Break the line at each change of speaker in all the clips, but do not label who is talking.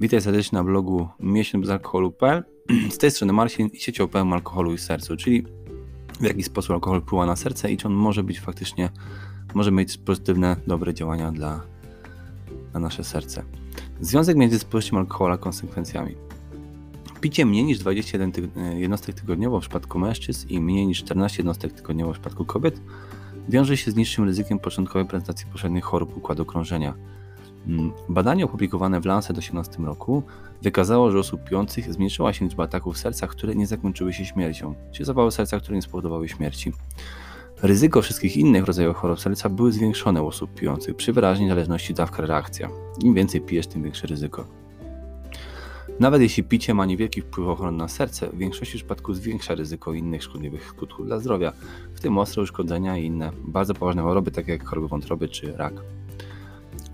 Witaj serdecznie na blogu miesiąc bez alkoholu.pl. Z tej strony Marcin i siecią pełną alkoholu i sercu, czyli w jaki sposób alkohol wpływa na serce i czy on może być faktycznie, może mieć pozytywne, dobre działania dla, dla nasze serce. Związek między spożyciem alkoholu a konsekwencjami. Picie mniej niż 21 jednostek tygodniowo w przypadku mężczyzn i mniej niż 14 jednostek tygodniowo w przypadku kobiet wiąże się z niższym ryzykiem początkowej prezentacji poszczególnych chorób układu krążenia badanie opublikowane w Lancet w 2018 roku wykazało, że osób pijących zmniejszyła się liczba ataków serca, które nie zakończyły się śmiercią, czyli zawały serca, które nie spowodowały śmierci. Ryzyko wszystkich innych rodzajów chorób serca były zwiększone u osób pijących przy wyraźnej zależności dawka-reakcja. Im więcej pijesz, tym większe ryzyko. Nawet jeśli picie ma niewielki wpływ ochronny na serce, w większości przypadków zwiększa ryzyko innych szkodliwych skutków dla zdrowia, w tym ostre uszkodzenia i inne bardzo poważne choroby, takie jak choroby wątroby czy rak.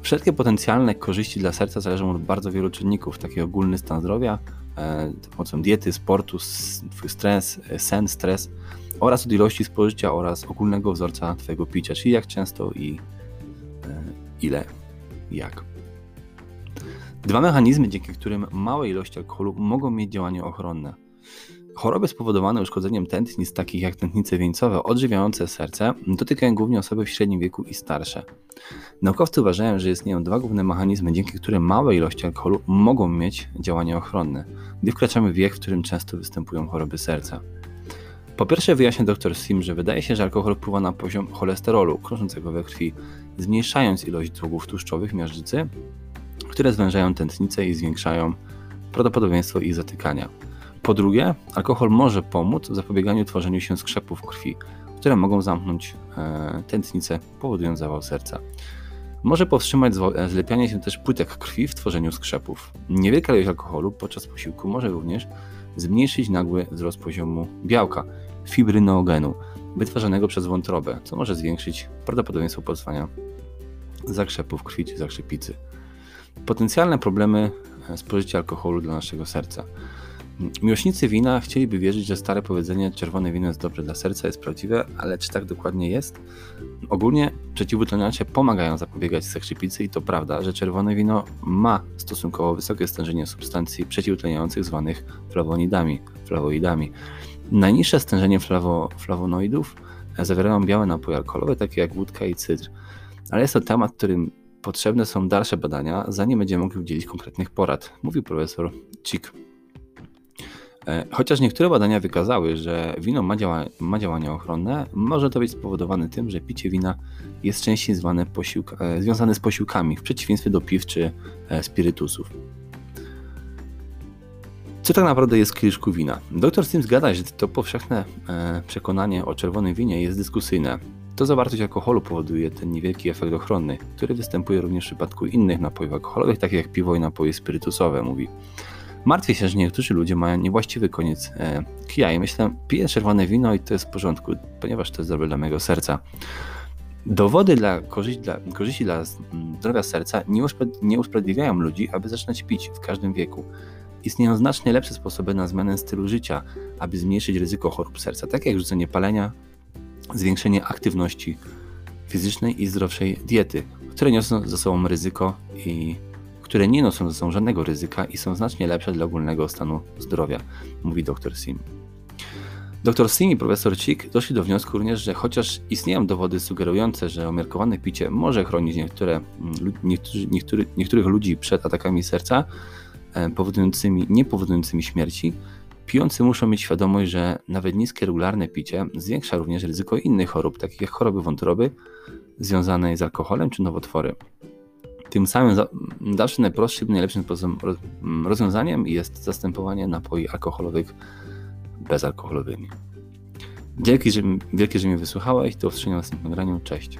Wszelkie potencjalne korzyści dla serca zależą od bardzo wielu czynników, taki ogólny stan zdrowia, e, pomocą diety, sportu, stres, e, sen, stres oraz od ilości spożycia oraz ogólnego wzorca Twojego picia, czyli jak często i e, ile, jak. Dwa mechanizmy, dzięki którym małe ilości alkoholu mogą mieć działanie ochronne. Choroby spowodowane uszkodzeniem tętnic, takich jak tętnice wieńcowe odżywiające serce, dotykają głównie osoby w średnim wieku i starsze. Naukowcy uważają, że istnieją dwa główne mechanizmy, dzięki którym małe ilości alkoholu mogą mieć działanie ochronne, gdy wkraczamy w wiek, w którym często występują choroby serca. Po pierwsze wyjaśnia dr Sim, że wydaje się, że alkohol wpływa na poziom cholesterolu krążącego we krwi, zmniejszając ilość długów tłuszczowych miażdżycy, które zwężają tętnice i zwiększają prawdopodobieństwo ich zatykania. Po drugie, alkohol może pomóc w zapobieganiu tworzeniu się skrzepów krwi, które mogą zamknąć e, tętnicę, powodując zawał serca. Może powstrzymać e, zlepianie się też płytek krwi w tworzeniu skrzepów. Niewielka ilość alkoholu podczas posiłku może również zmniejszyć nagły wzrost poziomu białka, fibrynoogenu, wytwarzanego przez wątrobę, co może zwiększyć prawdopodobieństwo powstania zakrzepów krwi czy zakrzepicy. Potencjalne problemy e, spożycia alkoholu dla naszego serca. Miłośnicy wina chcieliby wierzyć, że stare powiedzenie czerwone wino jest dobre dla serca jest prawdziwe, ale czy tak dokładnie jest? Ogólnie przeciwutleniacze pomagają zapobiegać sekrzypicy i to prawda, że czerwone wino ma stosunkowo wysokie stężenie substancji przeciwutleniających zwanych flawonidami, flawoidami. Najniższe stężenie flawo, flawonoidów zawierają białe napoje alkoholowe, takie jak wódka i cydr. Ale jest to temat, którym potrzebne są dalsze badania, zanim będziemy mogli udzielić konkretnych porad, mówił profesor Chick. E, chociaż niektóre badania wykazały, że wino ma, działa, ma działania ochronne, może to być spowodowane tym, że picie wina jest częściej zwane e, związane z posiłkami, w przeciwieństwie do piw czy e, spirytusów. Co tak naprawdę jest kieliszku wina? Dr Sim zgada, że to powszechne przekonanie o czerwonym winie jest dyskusyjne. To zawartość alkoholu powoduje ten niewielki efekt ochronny, który występuje również w przypadku innych napojów alkoholowych, takich jak piwo i napoje spirytusowe, mówi. Martwię się, że niektórzy ludzie mają niewłaściwy koniec e, kija i myślę, piję czerwone wino i to jest w porządku, ponieważ to jest dobre dla mojego serca. Dowody dla korzyści dla, korzyści dla zdrowia serca nie, nie usprawiedliwiają ludzi, aby zaczynać pić w każdym wieku. Istnieją znacznie lepsze sposoby na zmianę stylu życia, aby zmniejszyć ryzyko chorób serca, takie jak rzucenie palenia, zwiększenie aktywności fizycznej i zdrowszej diety, które niosą ze sobą ryzyko i które nie noszą ze sobą żadnego ryzyka i są znacznie lepsze dla ogólnego stanu zdrowia, mówi dr Sim. Dr Sim i profesor Chick doszli do wniosku również, że chociaż istnieją dowody sugerujące, że umiarkowane picie może chronić niektóre, niektórzy, niektóry, niektórych ludzi przed atakami serca e, powodującymi, nie powodującymi śmierci, pijący muszą mieć świadomość, że nawet niskie regularne picie zwiększa również ryzyko innych chorób, takich jak choroby wątroby związane z alkoholem czy nowotwory. Tym samym zawsze najprostszym, najlepszym rozwiązaniem jest zastępowanie napoi alkoholowych bezalkoholowymi. Wielkie, że, wielkie, że mnie wysłuchałeś. Do usłyszenia w następnym nagraniu. Cześć.